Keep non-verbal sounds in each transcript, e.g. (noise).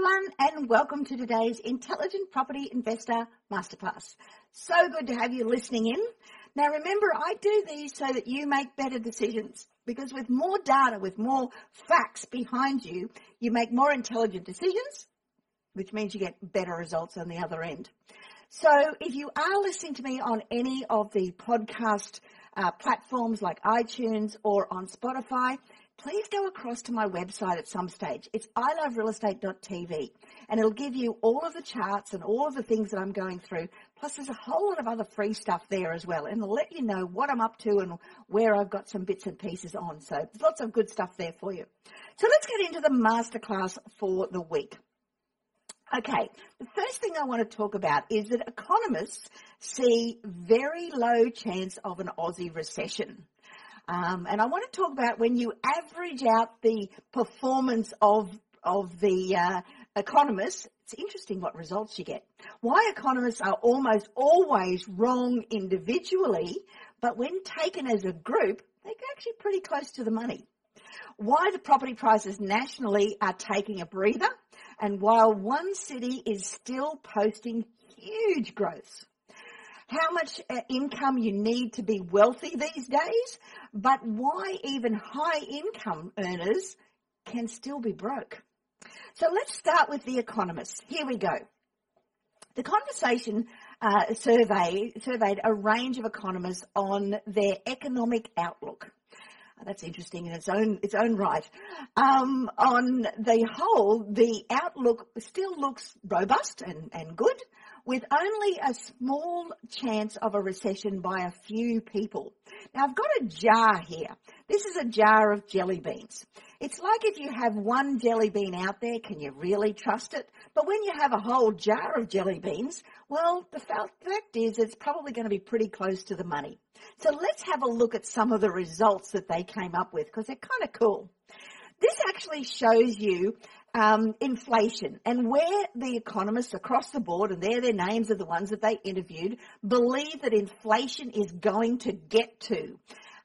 everyone, and welcome to today's Intelligent Property Investor Masterclass. So good to have you listening in. Now remember, I do these so that you make better decisions because with more data, with more facts behind you, you make more intelligent decisions, which means you get better results on the other end. So if you are listening to me on any of the podcast uh, platforms like iTunes or on Spotify, please go across to my website at some stage. It's iloverealestate.tv and it'll give you all of the charts and all of the things that I'm going through. Plus there's a whole lot of other free stuff there as well and it'll let you know what I'm up to and where I've got some bits and pieces on. So there's lots of good stuff there for you. So let's get into the masterclass for the week. Okay, the first thing I want to talk about is that economists see very low chance of an Aussie recession. Um, and I want to talk about when you average out the performance of of the uh, economists. It's interesting what results you get. Why economists are almost always wrong individually, but when taken as a group, they're actually pretty close to the money. Why the property prices nationally are taking a breather, and while one city is still posting huge growth how much uh, income you need to be wealthy these days, but why even high income earners can still be broke. So let's start with the economists. Here we go. The conversation uh, survey surveyed a range of economists on their economic outlook. That's interesting in its own its own right. Um, on the whole, the outlook still looks robust and, and good with only a small chance of a recession by a few people. Now I've got a jar here. This is a jar of jelly beans. It's like if you have one jelly bean out there, can you really trust it? But when you have a whole jar of jelly beans, well, the fact is it's probably going to be pretty close to the money. So let's have a look at some of the results that they came up with because they're kind of cool. This actually shows you um, inflation and where the economists across the board, and they're their names are the ones that they interviewed, believe that inflation is going to get to.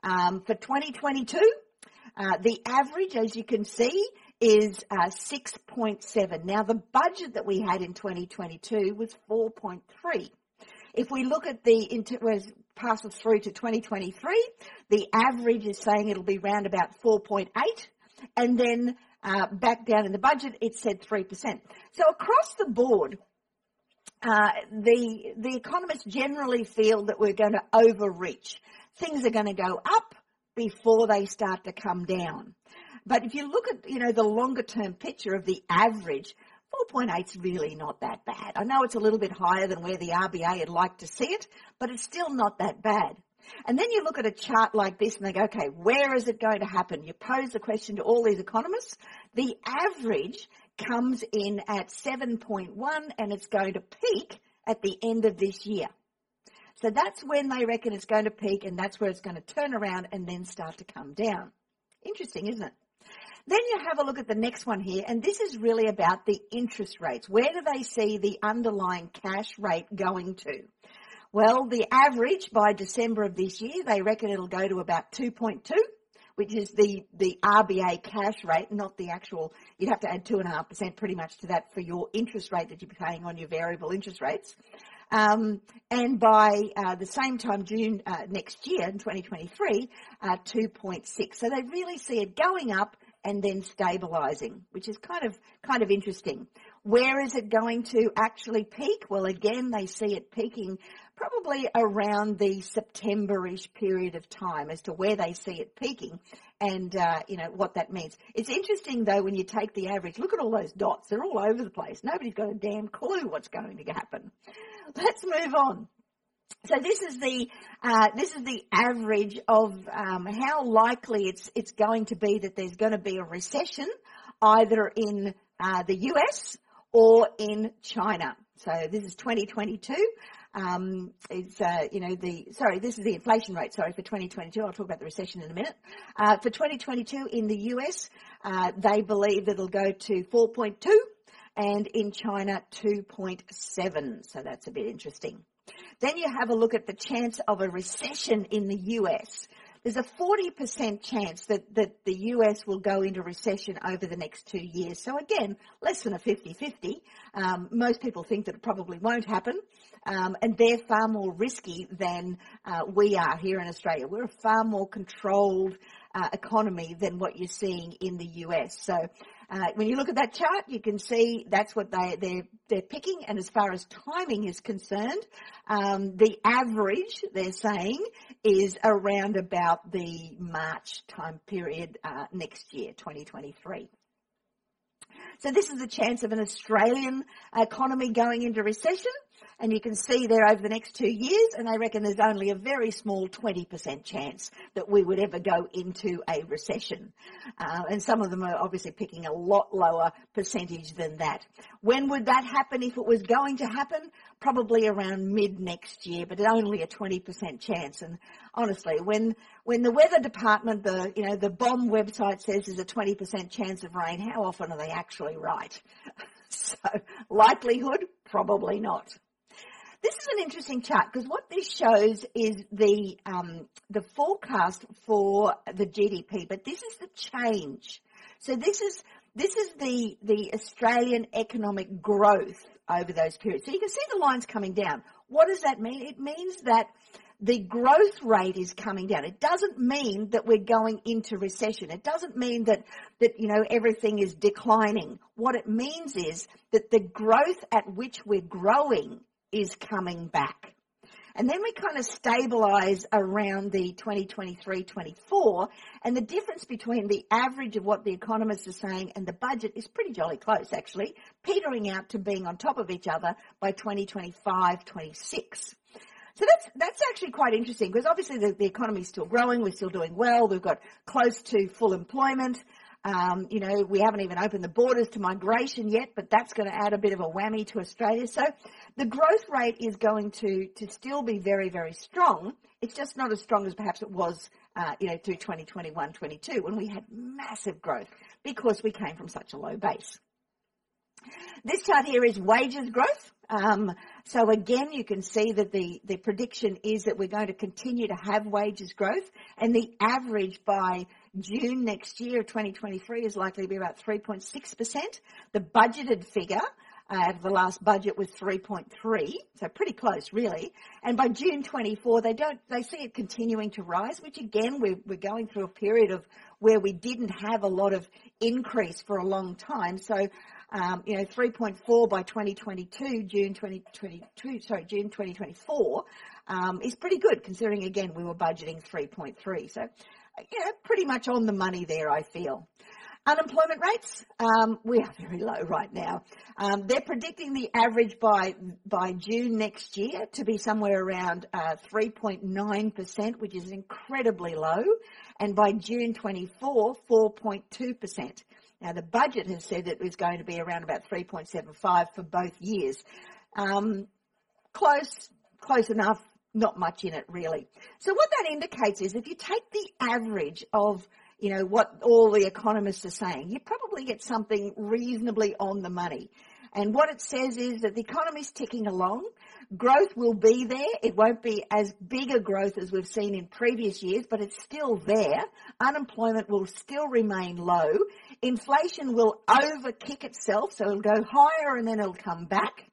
Um, for 2022, uh, the average, as you can see, is uh, 6.7. Now, the budget that we had in 2022 was 4.3. If we look at the, was passes through to 2023, the average is saying it'll be round about 4.8 and then uh, back down in the budget, it said 3%. So across the board, uh, the the economists generally feel that we're going to overreach. Things are going to go up before they start to come down. But if you look at you know the longer term picture of the average, 4.8 is really not that bad. I know it's a little bit higher than where the RBA would like to see it, but it's still not that bad. And then you look at a chart like this and they go, okay, where is it going to happen? You pose the question to all these economists. The average comes in at 7.1 and it's going to peak at the end of this year. So that's when they reckon it's going to peak and that's where it's going to turn around and then start to come down. Interesting, isn't it? Then you have a look at the next one here, and this is really about the interest rates. Where do they see the underlying cash rate going to? Well, the average by December of this year, they reckon it'll go to about 2.2, which is the, the RBA cash rate, not the actual, you'd have to add 2.5% pretty much to that for your interest rate that you're paying on your variable interest rates. Um, and by uh, the same time, June uh, next year, in 2023, uh, 2.6. So they really see it going up and then stabilizing, which is kind of kind of interesting. Where is it going to actually peak? Well, again, they see it peaking probably around the September-ish period of time as to where they see it peaking and, uh, you know, what that means. It's interesting though when you take the average, look at all those dots. They're all over the place. Nobody's got a damn clue what's going to happen. (laughs) Let's move on. So this is the uh, this is the average of um, how likely it's it's going to be that there's going to be a recession, either in uh, the US or in China. So this is 2022 um, is, uh, you know, the, sorry, this is the inflation rate, sorry, for 2022. I'll talk about the recession in a minute. Uh, for 2022 in the US, uh, they believe that it'll go to 4.2 and in China 2.7. So that's a bit interesting. Then you have a look at the chance of a recession in the US. There's a 40% chance that, that the US will go into recession over the next two years. So again, less than a 50-50. Um, most people think that it probably won't happen. Um, and they're far more risky than uh, we are here in Australia. We're a far more controlled uh, economy than what you're seeing in the US. So uh, when you look at that chart, you can see that's what they, they're, they're picking. And as far as timing is concerned, um, the average, they're saying, is around about the March time period uh, next year, 2023. So this is the chance of an Australian economy going into recession. And you can see there over the next two years, and they reckon there's only a very small 20% chance that we would ever go into a recession. Uh, and some of them are obviously picking a lot lower percentage than that. When would that happen if it was going to happen? Probably around mid next year, but only a 20% chance. And honestly, when, when the weather department, the, you know, the BOM website says there's a 20% chance of rain, how often are they actually right? (laughs) so likelihood, probably not. This is an interesting chart because what this shows is the um, the forecast for the GDP, but this is the change. So this is this is the the Australian economic growth over those periods. So you can see the lines coming down. What does that mean? It means that the growth rate is coming down. It doesn't mean that we're going into recession. It doesn't mean that, that, you know, everything is declining. What it means is that the growth at which we're growing is coming back. And then we kind of stabilize around the 2023-24 and the difference between the average of what the economists are saying and the budget is pretty jolly close actually, petering out to being on top of each other by 2025-26. So that's that's actually quite interesting because obviously the, the economy is still growing, we're still doing well, we've got close to full employment. Um, you know, we haven't even opened the borders to migration yet, but that's going to add a bit of a whammy to Australia. So the growth rate is going to, to still be very, very strong. It's just not as strong as perhaps it was, uh, you know, through 2021, 22 when we had massive growth because we came from such a low base. This chart here is wages growth. Um, so again, you can see that the, the prediction is that we're going to continue to have wages growth and the average by June next year, 2023, is likely to be about 3.6%. The budgeted figure uh, the last budget was 3.3, so pretty close really. And by June 24, they don't, they see it continuing to rise, which again, we're, we're going through a period of where we didn't have a lot of increase for a long time. So, um, you know, 3.4 by 2022, June 2022, sorry, June 2024, um, is pretty good considering again we were budgeting 3.3. So yeah, pretty much on the money there, I feel. Unemployment rates, um, we are very low right now. Um, they're predicting the average by by June next year to be somewhere around uh, 3.9%, which is incredibly low, and by June 24, 4.2%. Now the budget has said it was going to be around about 3.75 for both years. Um, close, close enough not much in it really. So what that indicates is if you take the average of you know what all the economists are saying, you probably get something reasonably on the money. And what it says is that the economy's ticking along. Growth will be there. It won't be as big a growth as we've seen in previous years, but it's still there. Unemployment will still remain low. Inflation will overkick itself, so it'll go higher and then it'll come back.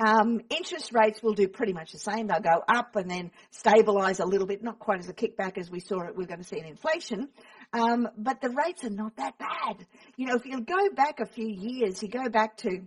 Um, interest rates will do pretty much the same. They'll go up and then stabilise a little bit, not quite as a kickback as we saw it. We're going to see in inflation, um, but the rates are not that bad. You know, if you go back a few years, you go back to,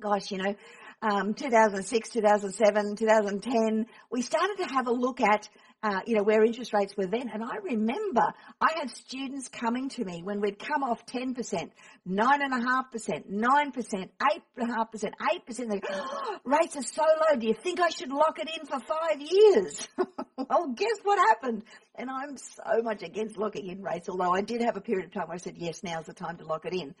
gosh, you know, um, 2006, 2007, 2010, we started to have a look at uh, you know, where interest rates were then. And I remember I had students coming to me when we'd come off 10%, 9.5%, 9%, 8.5%, 8%. They go, oh, rates are so low. Do you think I should lock it in for five years? (laughs) well, guess what happened? And I'm so much against locking in rates, although I did have a period of time where I said, yes, now's the time to lock it in.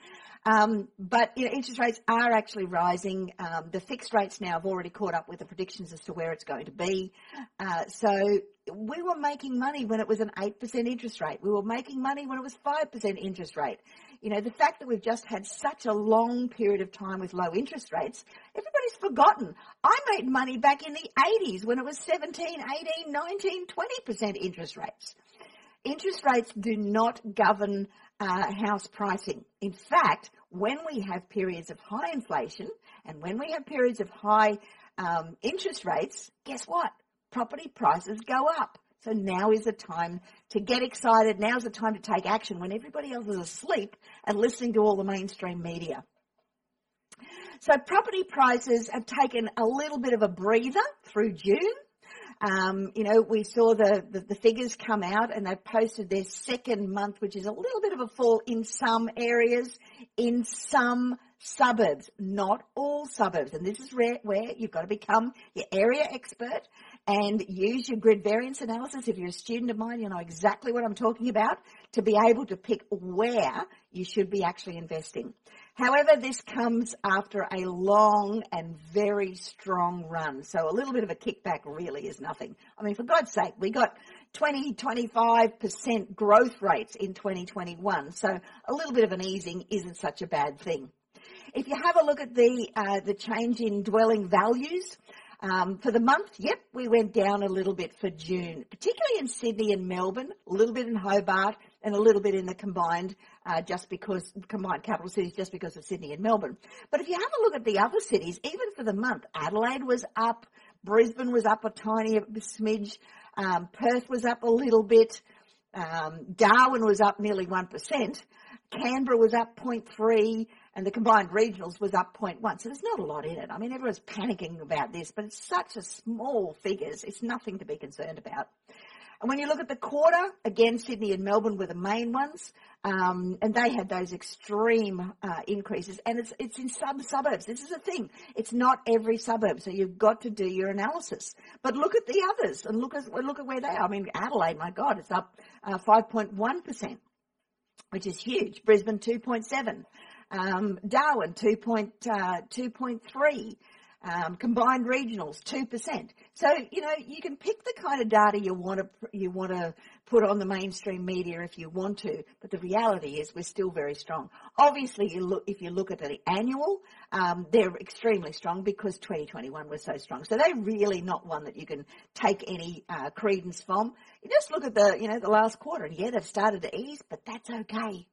Um, but you know, interest rates are actually rising. Um, the fixed rates now have already caught up with the predictions as to where it's going to be. Uh, so we were making money when it was an 8% interest rate. We were making money when it was 5% interest rate. You know, the fact that we've just had such a long period of time with low interest rates, everybody's forgotten. I made money back in the 80s when it was 17, 18, 19, 20% interest rates. Interest rates do not govern uh, house pricing. In fact, when we have periods of high inflation and when we have periods of high um, interest rates, guess what? Property prices go up. So now is the time to get excited. Now's the time to take action when everybody else is asleep and listening to all the mainstream media. So property prices have taken a little bit of a breather through June. Um, you know, we saw the, the, the, figures come out and they've posted their second month, which is a little bit of a fall in some areas, in some suburbs, not all suburbs. And this is where, where you've got to become your area expert and use your grid variance analysis. If you're a student of mine, you know exactly what I'm talking about to be able to pick where you should be actually investing. However, this comes after a long and very strong run. So a little bit of a kickback really is nothing. I mean, for God's sake, we got 20, 25% growth rates in 2021. So a little bit of an easing isn't such a bad thing. If you have a look at the, uh, the change in dwelling values, um, for the month, yep, we went down a little bit for June, particularly in Sydney and Melbourne, a little bit in Hobart, and a little bit in the combined, uh, just because combined capital cities, just because of Sydney and Melbourne. But if you have a look at the other cities, even for the month, Adelaide was up, Brisbane was up a tiny smidge, um, Perth was up a little bit, um, Darwin was up nearly one percent, Canberra was up 0.3, and the combined regionals was up 0.1. So there's not a lot in it. I mean, everyone's panicking about this, but it's such a small figures. It's nothing to be concerned about. And when you look at the quarter, again, Sydney and Melbourne were the main ones, um, and they had those extreme uh, increases. And it's it's in some suburbs. This is the thing; it's not every suburb, so you've got to do your analysis. But look at the others and look at look at where they are. I mean, Adelaide, my God, it's up uh, 5.1 percent, which is huge. Brisbane 2.7. Um, Darwin 2.2.3. Uh, um, combined regionals, 2%. So, you know, you can pick the kind of data you want to, you want to put on the mainstream media if you want to, but the reality is we're still very strong. Obviously, you look, if you look at the annual, um, they're extremely strong because 2021 was so strong. So they're really not one that you can take any, uh, credence from. You just look at the, you know, the last quarter and yeah, they've started to ease, but that's okay.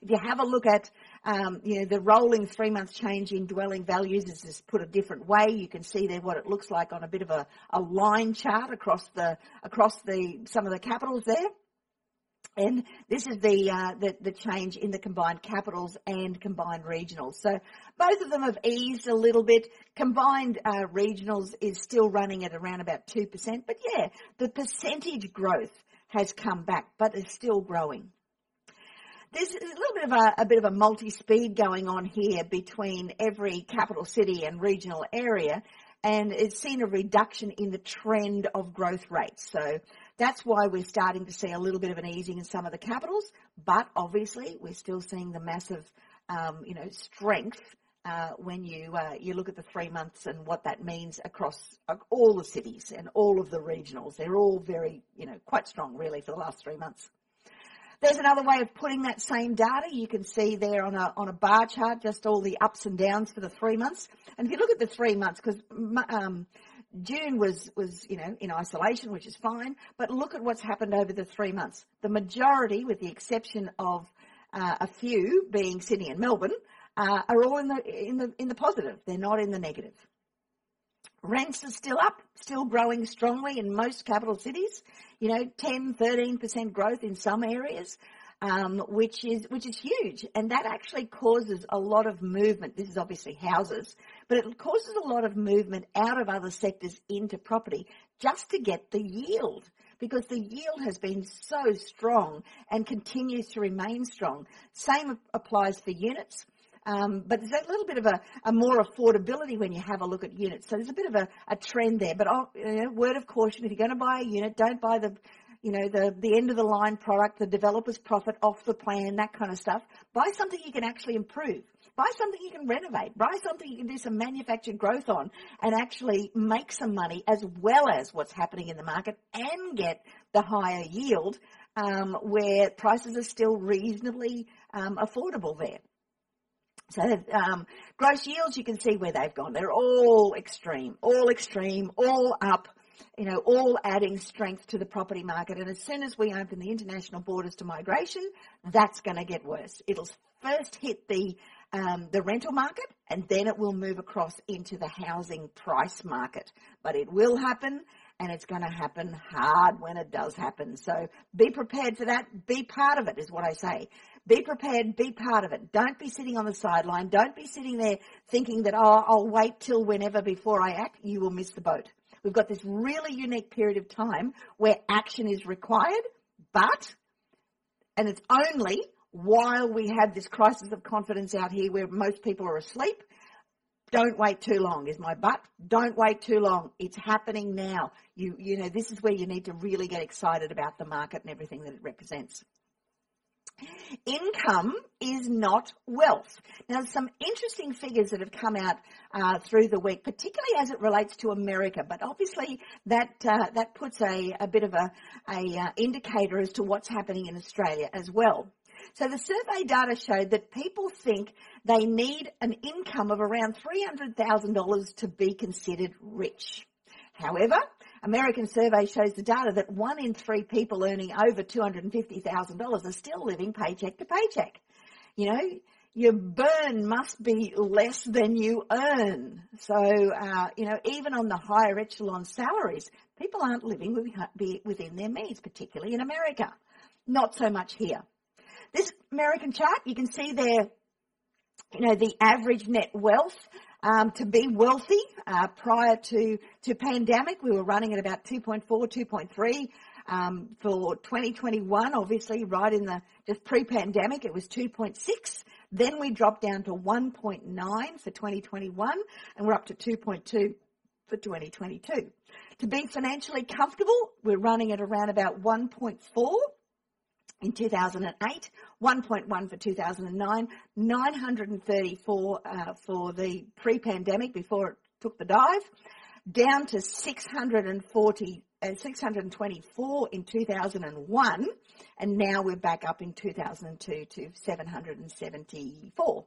If you have a look at, um, you know, the rolling three month change in dwelling values is just put a different way. You can see there what it looks like on a bit of a, a line chart across the, across the, some of the capitals there. And this is the, uh, the, the change in the combined capitals and combined regionals. So both of them have eased a little bit. Combined uh, regionals is still running at around about two percent, but yeah, the percentage growth has come back, but it's still growing there's a little bit of a, a bit of a multi-speed going on here between every capital city and regional area and it's seen a reduction in the trend of growth rates. So that's why we're starting to see a little bit of an easing in some of the capitals, but obviously we're still seeing the massive, um, you know, strength uh, when you uh, you look at the three months and what that means across uh, all the cities and all of the regionals. They're all very, you know, quite strong really for the last three months. There's another way of putting that same data. You can see there on a, on a bar chart just all the ups and downs for the three months. And if you look at the three months, because um, June was, was, you know, in isolation, which is fine, but look at what's happened over the three months. The majority, with the exception of uh, a few being Sydney and Melbourne, uh, are all in the, in the, in the positive. They're not in the negative. Rents are still up, still growing strongly in most capital cities. You know, 10, 13% growth in some areas, um, which is which is huge, and that actually causes a lot of movement. This is obviously houses, but it causes a lot of movement out of other sectors into property just to get the yield because the yield has been so strong and continues to remain strong. Same applies for units. Um, but there's a little bit of a, a, more affordability when you have a look at units. So there's a bit of a, a trend there. But oh, you know, word of caution: if you're going to buy a unit, don't buy the you know, the, the end of the line product, the developer's profit off the plan, that kind of stuff. Buy something you can actually improve. Buy something you can renovate. Buy something you can do some manufactured growth on and actually make some money as well as what's happening in the market and get the higher yield um, where prices are still reasonably um, affordable there. So um, gross yields, you can see where they've gone. They're all extreme, all extreme, all up. you know, all adding strength to the property market. And as soon as we open the international borders to migration, that's going to get worse. It'll first hit the um, the rental market, and then it will move across into the housing price market. But it will happen, and it's going to happen hard when it does happen. So be prepared for that. Be part of it, is what I say. Be prepared. Be part of it. Don't be sitting on the sideline. Don't be sitting there thinking that, oh, I'll wait till whenever before I act. You will miss the boat. We've got this really unique period of time where action is required, but, and it's only while we have this crisis of confidence out here where most people are asleep, don't wait too long is my but. Don't wait too long. It's happening now. You, you know, this is where you need to really get excited about the market and everything that it represents. Income is not wealth. Now, some interesting figures that have come out uh, through the week, particularly as it relates to America, but obviously that uh, that puts a, a bit of a, a uh, indicator as to what's happening in Australia as well. So the survey data showed that people think they need an income of around $300,000 to be considered rich. However, American survey shows the data that one in three people earning over $250,000 are still living paycheck to paycheck. You know, your burn must be less than you earn. So, uh, you know, even on the higher echelon salaries, people aren't living within their means, particularly in America. Not so much here. This American chart, you can see there, you know, the average net wealth um, to be wealthy uh, prior to to pandemic. We were running at about 2.4, 2.3. Um, for 2021, obviously, right in the just pre-pandemic, it was 2.6. Then we dropped down to 1.9 for 2021, and we're up to 2.2 for 2022. To be financially comfortable, we're running at around about 1.4 in 2008, 1.1 for 2009, 934 uh, for the pre-pandemic before it took the dive, down to 640, uh, 624 in 2001, and now we're back up in 2002 to 774.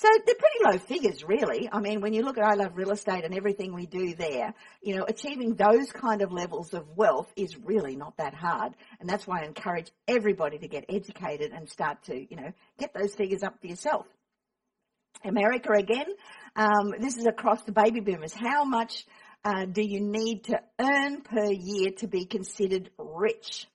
So they're pretty low figures, really. I mean, when you look at I Love Real Estate and everything we do there, you know, achieving those kind of levels of wealth is really not that hard. And that's why I encourage everybody to get educated and start to, you know, get those figures up for yourself. America again, um, this is across the baby boomers. How much uh, do you need to earn per year to be considered rich?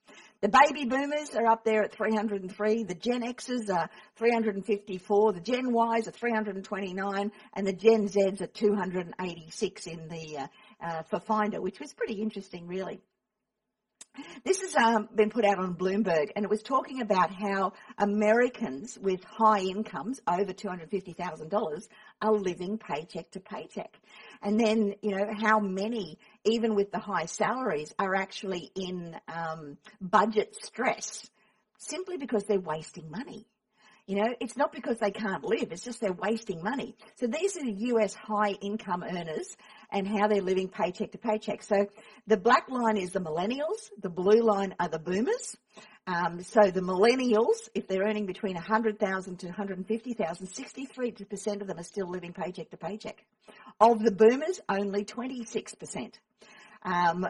The baby boomers are up there at 303. The Gen Xs are 354. The Gen Ys are 329, and the Gen Zs are 286 in the uh, uh, for Finder, which was pretty interesting, really. This has um, been put out on Bloomberg, and it was talking about how Americans with high incomes over $250,000 are living paycheck to paycheck. And then, you know, how many, even with the high salaries, are actually in um, budget stress simply because they're wasting money. You know, it's not because they can't live, it's just they're wasting money. So these are the US high income earners and how they're living paycheck to paycheck. So the black line is the millennials, the blue line are the boomers. Um, so the millennials, if they're earning between 100,000 to 150,000, 63% of them are still living paycheck to paycheck. Of the boomers, only 26%. Um,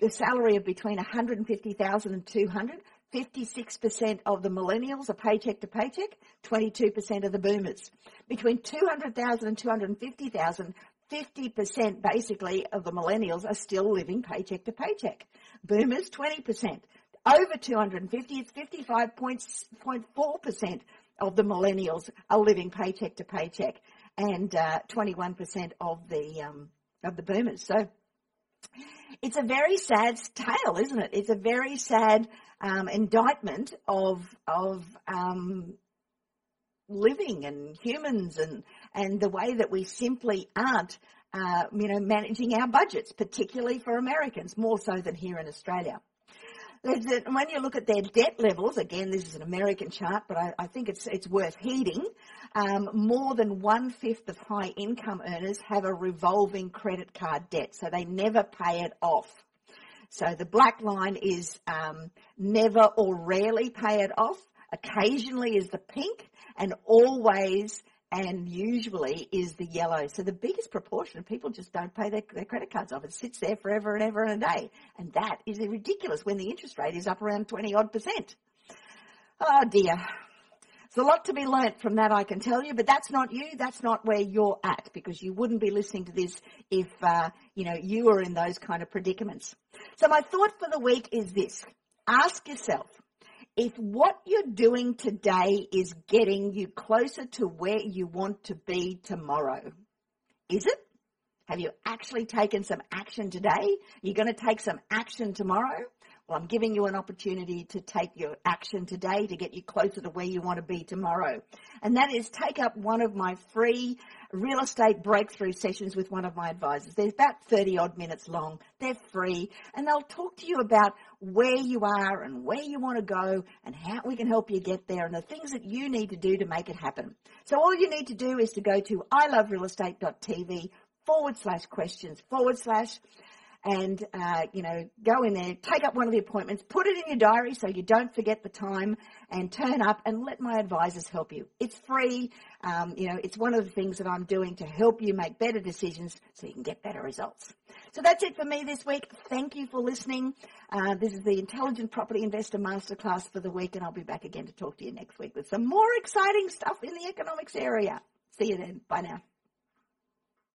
the salary of between 150,000 and 200, 56% of the millennials are paycheck to paycheck, 22% of the boomers. Between 200,000 and 250,000, 50% basically of the millennials are still living paycheck to paycheck. Boomers, 20%. Over 250, it's 55.4% of the millennials are living paycheck to paycheck and uh, 21% of the, um, of the boomers. So it's a very sad tale, isn't it? It's a very sad um, indictment of of um, living and humans and and the way that we simply aren't, uh, you know, managing our budgets, particularly for Americans, more so than here in Australia. When you look at their debt levels, again, this is an American chart, but I, I think it's it's worth heeding. Um, more than one fifth of high income earners have a revolving credit card debt, so they never pay it off. So the black line is um, never or rarely pay it off. Occasionally is the pink, and always and usually is the yellow. So the biggest proportion of people just don't pay their, their credit cards off. It sits there forever and ever and a day. And that is ridiculous when the interest rate is up around 20 odd percent. Oh dear. There's a lot to be learnt from that, I can tell you, but that's not you. That's not where you're at because you wouldn't be listening to this if, uh, you know, you were in those kind of predicaments. So my thought for the week is this. Ask yourself, if what you're doing today is getting you closer to where you want to be tomorrow, is it? Have you actually taken some action today? You're going to take some action tomorrow? Well, I'm giving you an opportunity to take your action today to get you closer to where you want to be tomorrow. And that is take up one of my free real estate breakthrough sessions with one of my advisors. They're about 30 odd minutes long. They're free and they'll talk to you about where you are and where you want to go and how we can help you get there and the things that you need to do to make it happen. So all you need to do is to go to iloverealestate.tv forward slash questions forward slash and uh, you know go in there, take up one of the appointments, put it in your diary so you don't forget the time, and turn up and let my advisors help you. It's free. Um, you know, it's one of the things that I'm doing to help you make better decisions so you can get better results. So that's it for me this week. Thank you for listening. Uh, this is the Intelligent Property Investor Masterclass for the week, and I'll be back again to talk to you next week with some more exciting stuff in the economics area. See you then. Bye now.